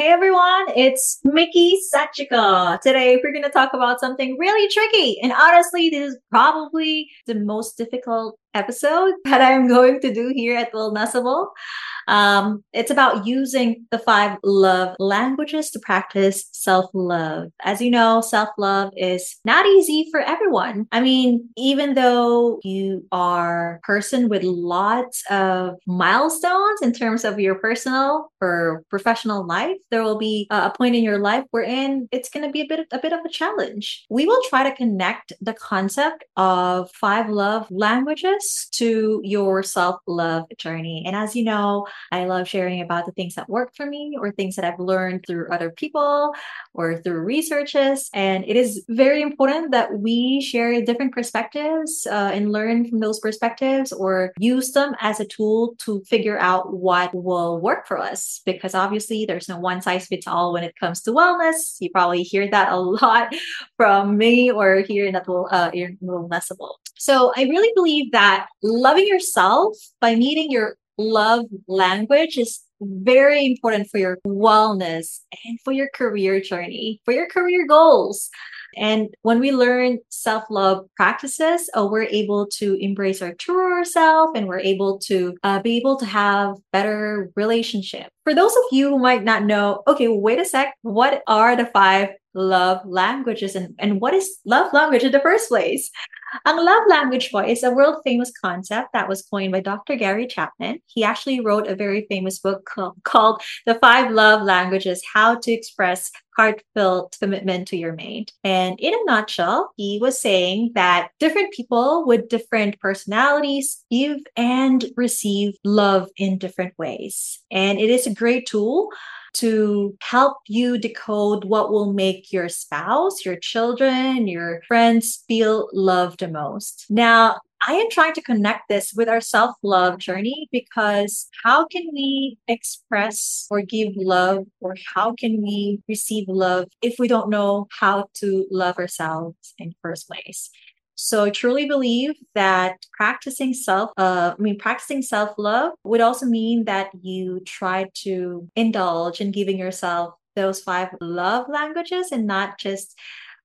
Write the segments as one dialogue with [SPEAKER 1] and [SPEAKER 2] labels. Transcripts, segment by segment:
[SPEAKER 1] Hey everyone, it's Mickey Sachika. Today we're going to talk about something really tricky. And honestly, this is probably the most difficult episode that I'm going to do here at Wellnessable. Um, it's about using the five love languages to practice self love. As you know, self love is not easy for everyone. I mean, even though you are a person with lots of milestones in terms of your personal or professional life, there will be a point in your life wherein it's going to be a bit a bit of a challenge. We will try to connect the concept of five love languages to your self love journey. And as you know, I love sharing about the things that work for me or things that I've learned through other people or through researches. And it is very important that we share different perspectives uh, and learn from those perspectives or use them as a tool to figure out what will work for us. Because obviously, there's no one size fits all when it comes to wellness. You probably hear that a lot from me or here in that uh, in Nessable. So I really believe that loving yourself by meeting your love language is very important for your wellness and for your career journey, for your career goals. And when we learn self love practices, uh, we're able to embrace our truer self and we're able to uh, be able to have better relationship. For those of you who might not know, okay, wait a sec, what are the five love languages and, and what is love language in the first place? Ang love language po is a world famous concept that was coined by Dr. Gary Chapman. He actually wrote a very famous book called The Five Love Languages How to Express Heartfelt Commitment to Your Mate. And in a nutshell, he was saying that different people with different personalities give and receive love in different ways. And it is a great tool to help you decode what will make your spouse, your children, your friends feel loved the most. Now, I am trying to connect this with our self love journey because how can we express or give love or how can we receive love if we don't know how to love ourselves in first place? So I truly believe that practicing self, uh, I mean, practicing self love would also mean that you try to indulge in giving yourself those five love languages and not just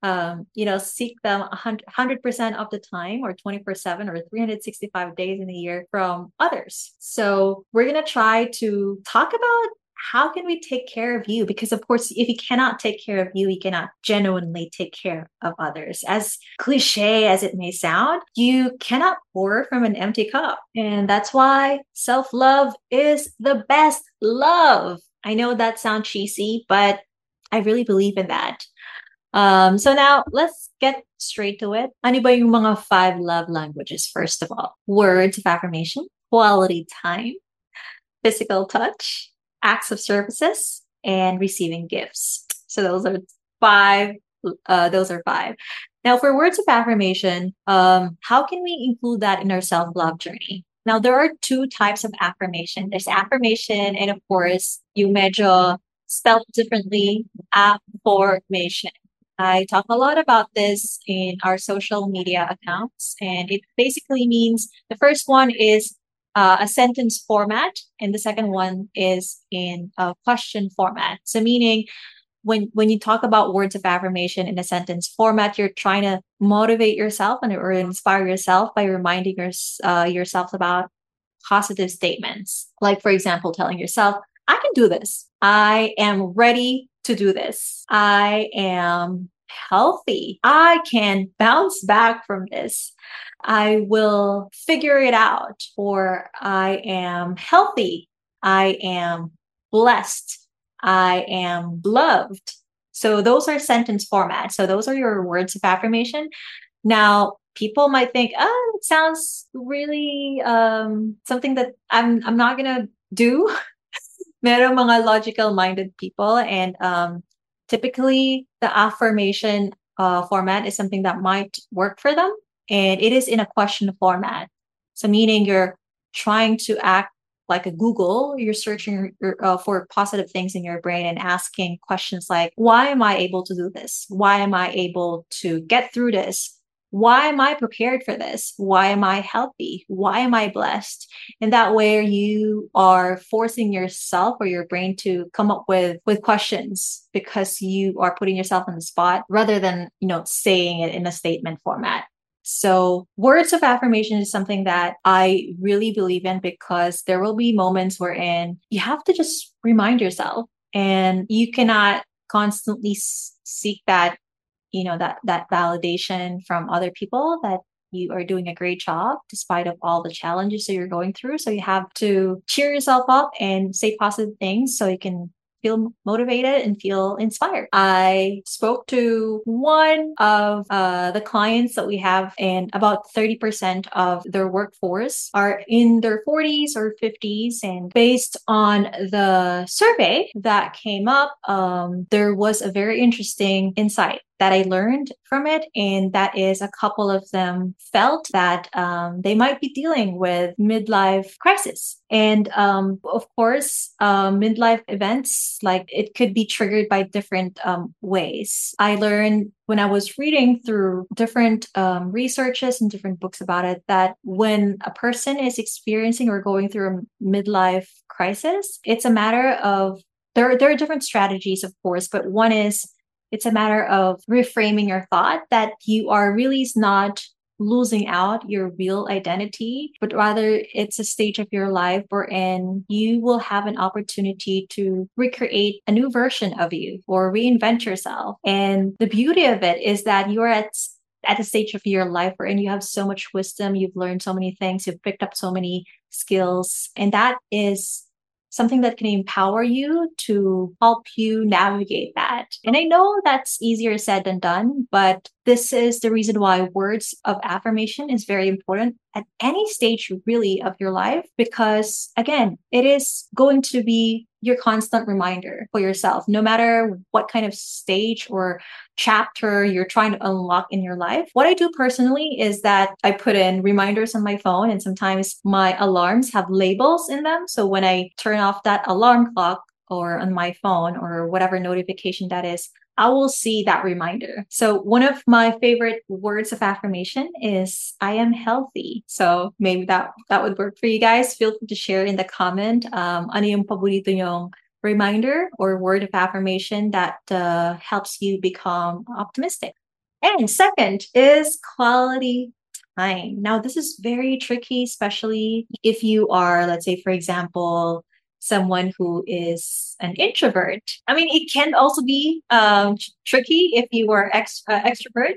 [SPEAKER 1] um, you know, seek them 100% of the time or 24 7 or 365 days in a year from others. So we're going to try to talk about how can we take care of you? Because, of course, if you cannot take care of you, you cannot genuinely take care of others. As cliche as it may sound, you cannot pour from an empty cup. And that's why self love is the best love. I know that sounds cheesy, but I really believe in that. Um, so now let's get straight to it. Ano ba yung mga five love languages, first of all? Words of affirmation, quality time, physical touch, acts of services, and receiving gifts. So those are five. Uh, those are five. Now, for words of affirmation, um, how can we include that in our self love journey? Now, there are two types of affirmation. There's affirmation, and of course, you measure spelled differently, afformation. I talk a lot about this in our social media accounts, and it basically means the first one is uh, a sentence format, and the second one is in a question format. So, meaning when when you talk about words of affirmation in a sentence format, you're trying to motivate yourself and or inspire yourself by reminding your, uh, yourself about positive statements. Like, for example, telling yourself, "I can do this. I am ready to do this. I am healthy. I can bounce back from this. I will figure it out, or I am healthy. I am blessed. I am loved. So those are sentence formats. So those are your words of affirmation. Now, people might think, oh, it sounds really um, something that I'm I'm not gonna do. Meron mga logical minded people and um, typically the afformation uh, format is something that might work for them and it is in a question format. So meaning you're trying to act like a google you're searching uh, for positive things in your brain and asking questions like why am i able to do this? Why am i able to get through this why am I prepared for this? Why am I healthy? Why am I blessed? And that way you are forcing yourself or your brain to come up with, with questions because you are putting yourself on the spot rather than, you know, saying it in a statement format. So, words of affirmation is something that I really believe in because there will be moments wherein you have to just remind yourself and you cannot constantly seek that you know that that validation from other people that you are doing a great job despite of all the challenges that you're going through so you have to cheer yourself up and say positive things so you can feel motivated and feel inspired. I spoke to one of uh, the clients that we have, and about 30% of their workforce are in their 40s or 50s. And based on the survey that came up, um, there was a very interesting insight that I learned from it. And that is a couple of them felt that um, they might be dealing with midlife crisis. And um, of course, uh, midlife events, like it could be triggered by different um, ways. I learned when I was reading through different um, researches and different books about it that when a person is experiencing or going through a midlife crisis, it's a matter of there, there are different strategies, of course, but one is it's a matter of reframing your thought that you are really not losing out your real identity, but rather it's a stage of your life wherein you will have an opportunity to recreate a new version of you or reinvent yourself. And the beauty of it is that you're at at the stage of your life wherein you have so much wisdom, you've learned so many things, you've picked up so many skills, and that is something that can empower you to help you navigate that. And I know that's easier said than done, but this is the reason why words of affirmation is very important at any stage really of your life because again, it is going to be your constant reminder for yourself no matter what kind of stage or chapter you're trying to unlock in your life. What I do personally is that I put in reminders on my phone and sometimes my alarms have labels in them. So when I turn off that alarm clock or on my phone or whatever notification that is, I will see that reminder. So one of my favorite words of affirmation is I am healthy. So maybe that that would work for you guys. Feel free to share in the comment um ano yung paborito yung reminder or word of affirmation that uh, helps you become optimistic. And second is quality time. Now this is very tricky especially if you are let's say for example someone who is an introvert. I mean, it can also be um, tricky if you are ex- uh, extrovert.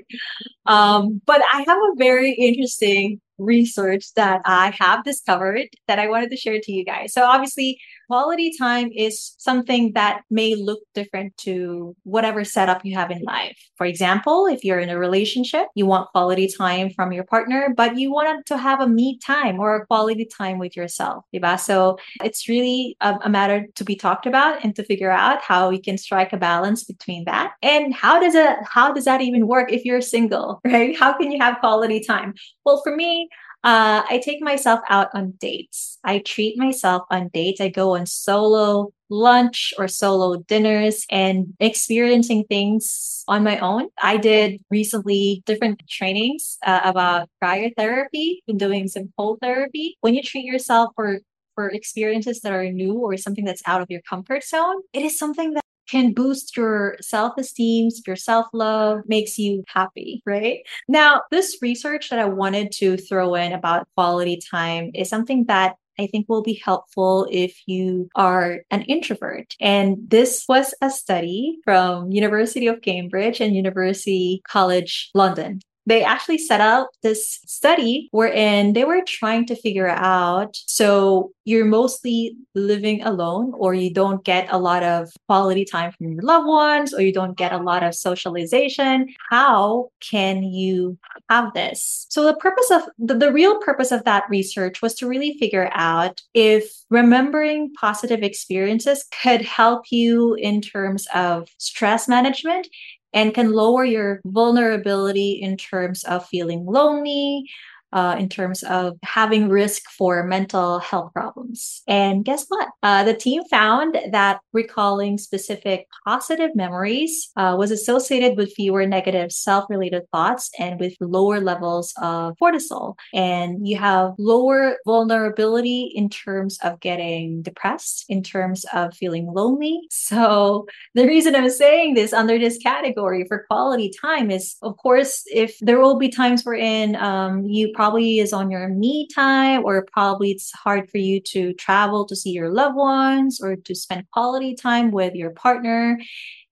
[SPEAKER 1] Um, but I have a very interesting research that I have discovered that I wanted to share to you guys. So obviously, quality time is something that may look different to whatever setup you have in life. For example, if you're in a relationship, you want quality time from your partner, but you want to have a me time or a quality time with yourself. Diba? So it's really a, a matter to be talked about and to figure out how we can strike a balance between that. And how does it how does that even work if you're single, right? How can you have quality time? Well, for me, uh, I take myself out on dates. I treat myself on dates. I go on solo lunch or solo dinners and experiencing things on my own. I did recently different trainings uh, about cryotherapy and doing some cold therapy. When you treat yourself for for experiences that are new or something that's out of your comfort zone, it is something that can boost your self esteem, your self love, makes you happy, right? Now, this research that I wanted to throw in about quality time is something that I think will be helpful if you are an introvert. And this was a study from University of Cambridge and University College London they actually set out this study wherein they were trying to figure out. So you're mostly living alone or you don't get a lot of quality time from your loved ones or you don't get a lot of socialization. How can you have this? So the purpose of the, the real purpose of that research was to really figure out if remembering positive experiences could help you in terms of stress management and can lower your vulnerability in terms of feeling lonely, uh, in terms of having risk for mental health problems. And guess what? Uh, the team found that recalling specific positive memories uh, was associated with fewer negative self related thoughts and with lower levels of cortisol. And you have lower vulnerability in terms of getting depressed, in terms of feeling lonely. So, the reason I'm saying this under this category for quality time is, of course, if there will be times wherein um, you probably is on your me time, or probably it's hard for you to travel to see your loved ones or to spend quality time with your partner.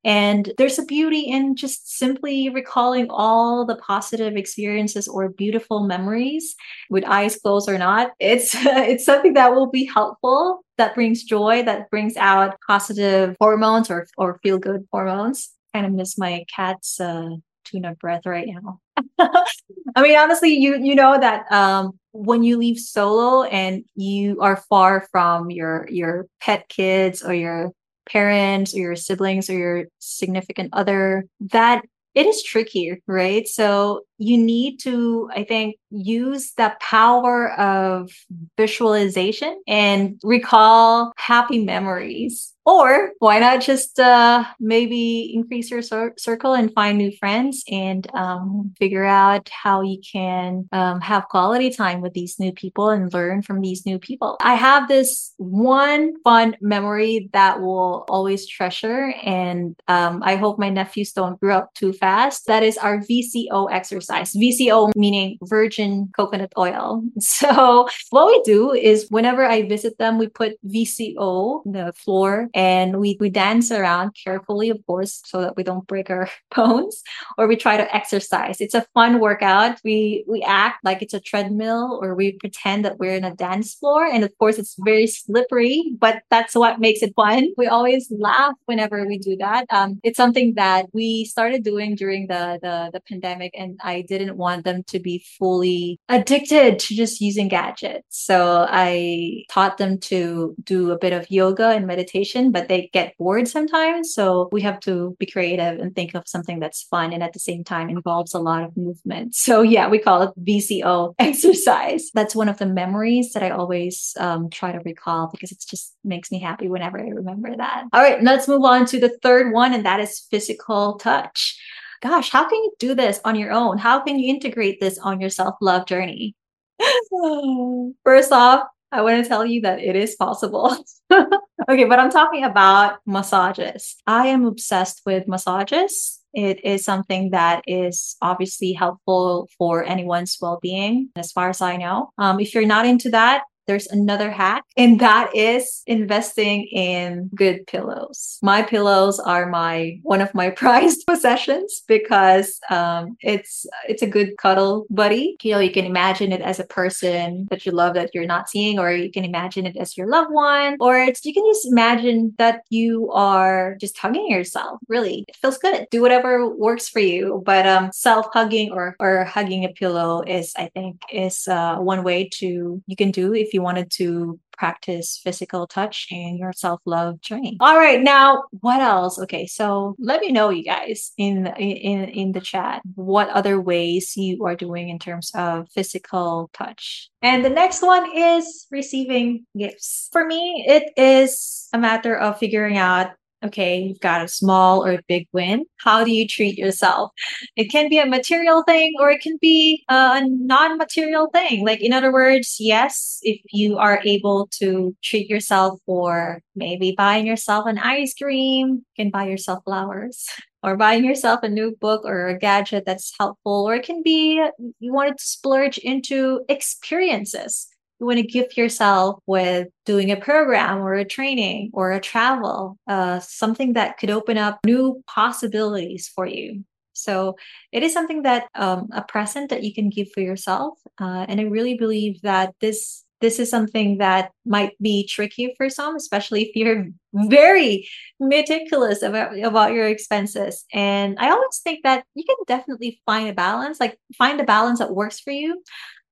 [SPEAKER 1] And there's a beauty in just simply recalling all the positive experiences or beautiful memories with eyes closed or not. It's it's something that will be helpful, that brings joy, that brings out positive hormones or or feel good hormones. Kind of miss my cat's uh, tuna breath right now. I mean, honestly, you you know that um, when you leave solo and you are far from your your pet kids or your parents or your siblings or your significant other, that it is tricky, right? So you need to, I think, use the power of visualization and recall happy memories or why not just uh, maybe increase your cir- circle and find new friends and um, figure out how you can um, have quality time with these new people and learn from these new people. I have this one fun memory that will always treasure, and um, I hope my nephews don't grow up too fast. That is our VCO exercise. VCO meaning virgin coconut oil. So what we do is whenever I visit them, we put VCO on the floor and we, we dance around carefully, of course, so that we don't break our bones, or we try to exercise. It's a fun workout. We we act like it's a treadmill, or we pretend that we're in a dance floor, and of course, it's very slippery, but that's what makes it fun. We always laugh whenever we do that. Um, it's something that we started doing during the, the the pandemic, and I didn't want them to be fully addicted to just using gadgets. So I taught them to do a bit of yoga and meditation but they get bored sometimes. So we have to be creative and think of something that's fun and at the same time involves a lot of movement. So yeah, we call it VCO exercise. That's one of the memories that I always um, try to recall because it just makes me happy whenever I remember that. All right, let's move on to the third one, and that is physical touch. Gosh, how can you do this on your own? How can you integrate this on your self love journey? First off, I want to tell you that it is possible. okay, but I'm talking about massages. I am obsessed with massages. It is something that is obviously helpful for anyone's well being, as far as I know. Um, if you're not into that, there's another hack, and that is investing in good pillows. My pillows are my one of my prized possessions because um, it's it's a good cuddle buddy. You know, you can imagine it as a person that you love that you're not seeing, or you can imagine it as your loved one, or it's you can just imagine that you are just hugging yourself. Really, it feels good. Do whatever works for you, but um, self hugging or or hugging a pillow is, I think, is uh, one way to you can do if you you wanted to practice physical touch and your self-love journey. All right, now what else? Okay, so let me know you guys in in in the chat what other ways you are doing in terms of physical touch. And the next one is receiving gifts. For me, it is a matter of figuring out okay, you've got a small or a big win. How do you treat yourself? It can be a material thing or it can be uh, a non material thing. Like, in other words, yes, if you are able to treat yourself for maybe buying yourself an ice cream, you can buy yourself flowers. Or buying yourself a new book or a gadget that's helpful, or it can be you wanted to splurge into experiences you want to gift yourself with doing a program or a training or a travel, uh, something that could open up new possibilities for you. So it is something that um, a present that you can give for yourself, uh, and I really believe that this this is something that might be tricky for some, especially if you're very meticulous about about your expenses. And I always think that you can definitely find a balance, like find a balance that works for you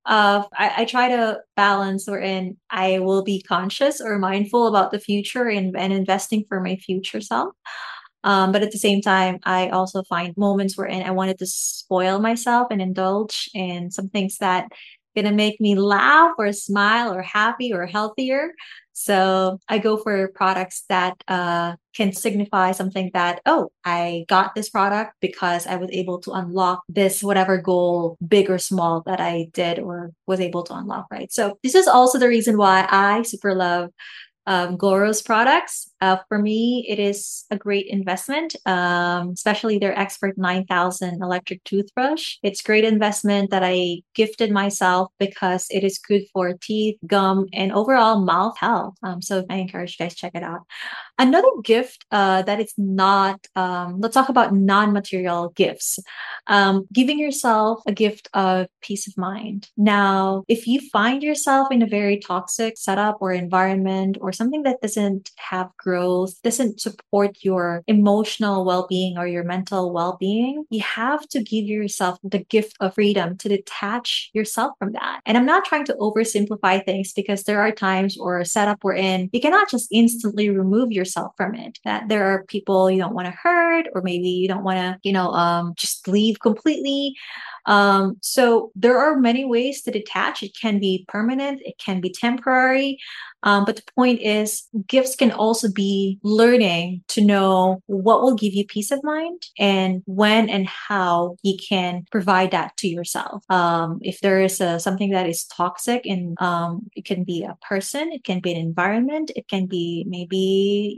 [SPEAKER 1] uh, I, I, try to balance wherein I will be conscious or mindful about the future and, and investing for my future self. Um, but at the same time, I also find moments wherein I wanted to spoil myself and indulge in some things that gonna make me laugh or smile or happy or healthier. So I go for products that uh, can signify something that, oh, I got this product because I was able to unlock this, whatever goal, big or small, that I did or was able to unlock, right? So this is also the reason why I super love um, Goros products. Uh, for me, it is a great investment, um, especially their Expert 9000 electric toothbrush. It's great investment that I gifted myself because it is good for teeth, gum, and overall mouth health. Um, so I encourage you guys check it out. Another gift uh, not, um, let's talk about non material gifts. Um, giving yourself a gift of peace of mind. Now, if you find yourself in a very toxic setup or environment or something that doesn't have growth, doesn't support your emotional well being or your mental well being, you have to give yourself the gift of freedom to detach yourself from that. And I'm not trying to oversimplify things because there are times or a setup we're in, you cannot just instantly remove yourself from it. That there are people you don't want to hurt, or maybe you don't want to, you know, um, just leave completely. Um, so there are many ways to detach. It can be permanent, it can be temporary. Um, but the point is, gifts can also be learning to know what will give you peace of mind and when and how you can provide that to yourself. Um, if there is a, something that is toxic, and um, it can be a person, it can be an environment, it can be maybe,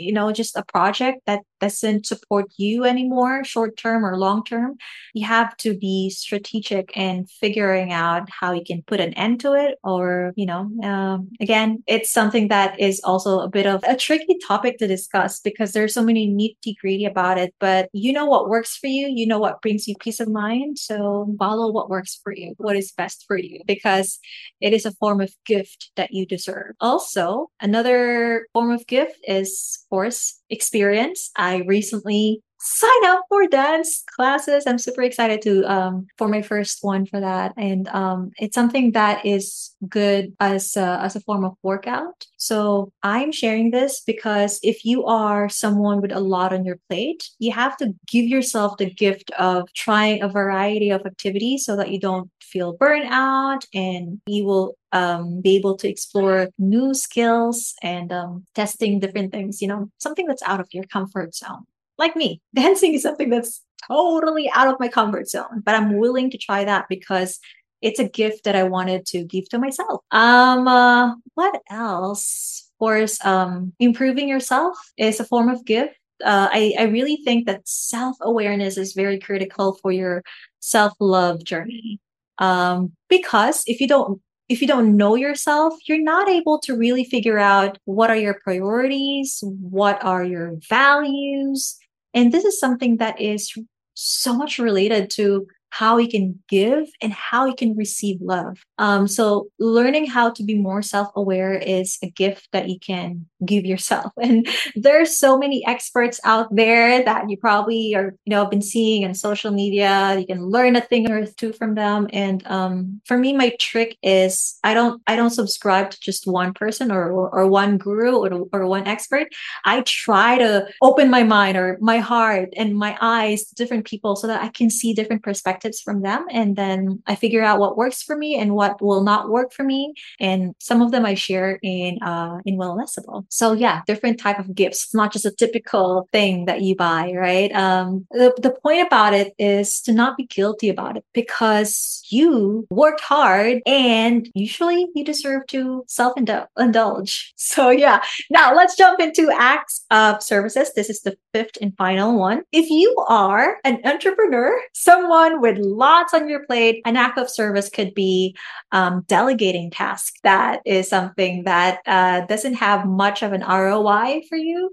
[SPEAKER 1] you know, just a project that doesn't support you anymore, short term or long term, you have to be strategic in figuring out how you can put an end to it. Or, you know, um, again, it's something that is also a bit of a tricky topic to discuss because there's so many nitty gritty about it. But you know what works for you, you know what brings you peace of mind. So follow what works for you, what is best for you, because it is a form of gift that you deserve. Also, another form of gift is, of course, experience. I recently sign up for dance classes. I'm super excited to um for my first one for that, and um it's something that is good as a, as a form of workout. So I'm sharing this because if you are someone with a lot on your plate, you have to give yourself the gift of trying a variety of activities so that you don't feel burnout and you will um, be able to explore new skills and um, testing different things, you know, something that's out of your comfort zone like me, dancing is something that's totally out of my comfort zone, but I'm willing to try that because it's a gift that I wanted to give to myself. Um, uh, what else? Of course, um, improving yourself is a form of gift. Uh, I, I really think that self awareness is very critical for your self love journey. Um, because if you don't if you don't know yourself, you're not able to really figure out what are your priorities, what are your values, and this is something that is so much related to how you can give and how you can receive love. Um, so learning how to be more self-aware is a gift that you can give yourself. And there's so many experts out there that you probably are, you know, been seeing on social media. You can learn a thing or two from them. And um, for me, my trick is I don't I don't subscribe to just one person or or one guru or, or one expert. I try to open my mind or my heart and my eyes to different people so that I can see different perspectives perspectives from them and then i figure out what works for me and what will not work for me and some of them i share in uh in wellnessable so yeah different type of gifts. It's not just a typical thing that you buy right? Um the, the point about it is to not be guilty about it because you worked hard and usually you deserve to self-indulge. So yeah. Now let's jump into acts of services. This is the fifth and final one. If you are an entrepreneur someone with lots on your plate, an act of service could be um, delegating tasks. That is something that uh, doesn't have much of an ROI for you.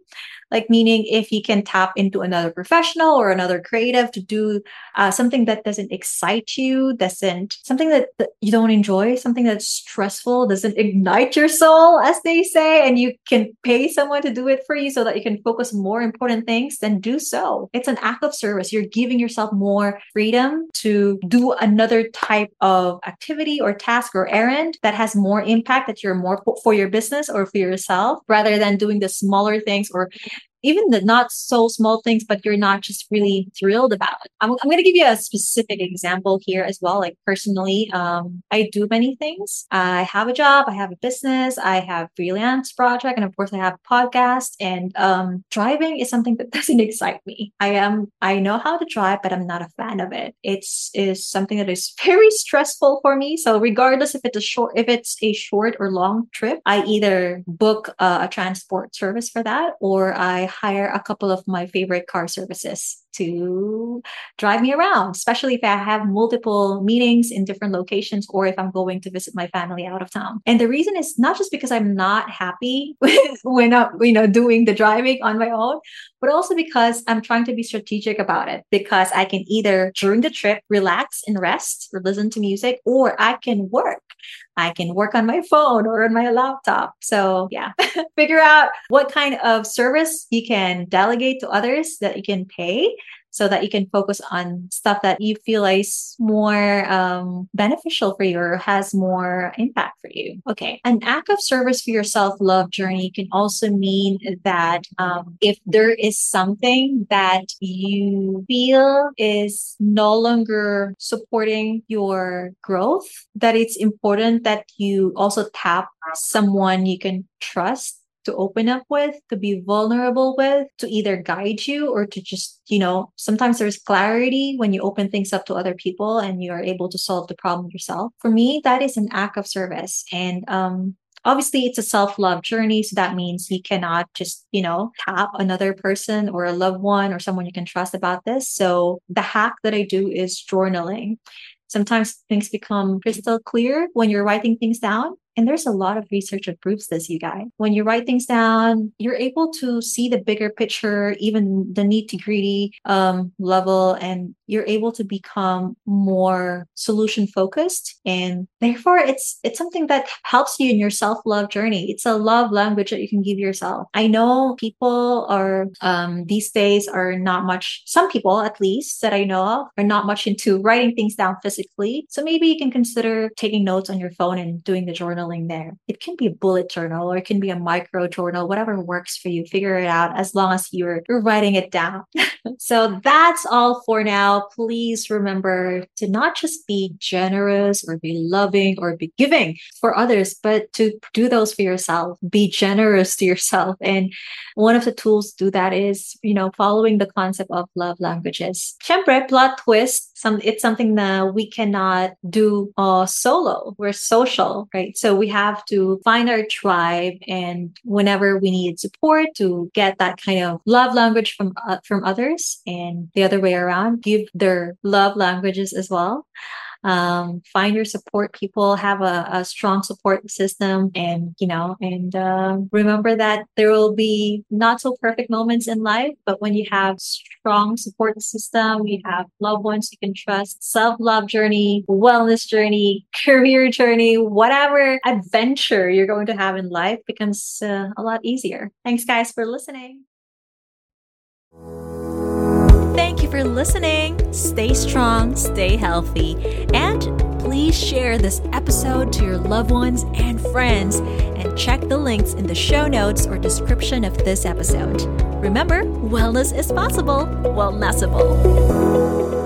[SPEAKER 1] Like meaning if you can tap into another professional or another creative to do uh, something that doesn't excite you doesn't something that, that you don't enjoy something that's stressful doesn't ignite your soul as they say and you can pay someone to do it for you so that you can focus more important things then do so. It's an act of service. You're giving yourself more freedom to do another type of activity or task or errand that has more impact that you're more for your business or for yourself rather than doing the smaller things or even the not so small things, but you're not just really thrilled about. I'm, I'm going to give you a specific example here as well. Like personally, um, I do many things. I have a job, I have a business, I have freelance project, and of course I have a podcast. And um, driving is something that doesn't excite me. I am I know how to drive, but I'm not a fan of it. It's is something that is very stressful for me. So regardless if it's a short if it's a short or long trip, I either book a transport service for that or I hire a couple of my favorite car services to drive me around, especially if I have multiple meetings in different locations or if I'm going to visit my family out of town. And the reason is not just because I'm not happy when I'm, you know, doing the driving on my own, but also because I'm trying to be strategic about it because I can either during the trip relax and rest or listen to music or I can work. I can work on my phone or on my laptop. So, yeah, figure out what kind of service you can delegate to others that you can pay so that you can focus on stuff that you feel is more um, beneficial for you or has more impact for you. Okay. An act of service for your self love journey can also mean that um, if there is something that you feel is no longer supporting your growth, that it's important that you also tap someone you can trust to open up with, to be vulnerable with, to either guide you or to just, you know, sometimes there's clarity when you open things up to other people and you are able to solve the problem yourself. For me, that is an act of service. And um, obviously it's a self-love journey so that means you cannot just you know tap another person or a loved one or someone you can trust about this so the hack that i do is journaling sometimes things become crystal clear when you're writing things down and there's a lot of research that proves this, you guys. When you write things down, you're able to see the bigger picture, even the nitty gritty um, level, and you're able to become more solution focused. And therefore, it's it's something that helps you in your self love journey. It's a love language that you can give yourself. I know people are um, these days are not much. Some people, at least that I know of, are not much into writing things down physically. So maybe you can consider taking notes on your phone and doing the journaling there. It can be a bullet journal or it can be a micro journal, whatever works for you. Figure it out as long as you're, you're writing it down. so that's all for now. Please remember to not just be generous or be loving or be giving for others, but to do those for yourself. Be generous to yourself. And one of the tools to do that is, you know, following the concept of love languages. Syempre, plot twist. Some it's something that we cannot do uh, solo. We're social, right? So we have to find our tribe and whenever we need support to get that kind of love language from uh, from others and the other way around give their love languages as well. Um, find your support people have a, a, strong support system and you know and uh, remember that there will be not so perfect moments in life but when you have strong support system you have loved ones you can trust self-love journey wellness journey career journey whatever adventure you're going to have in life becomes uh, a lot easier. Thanks guys for listening
[SPEAKER 2] Thank you for listening. Stay strong, stay healthy, and please share this episode to your loved ones and friends and check the links in the show notes or description of this episode. Remember, wellness is possible, wellnessable.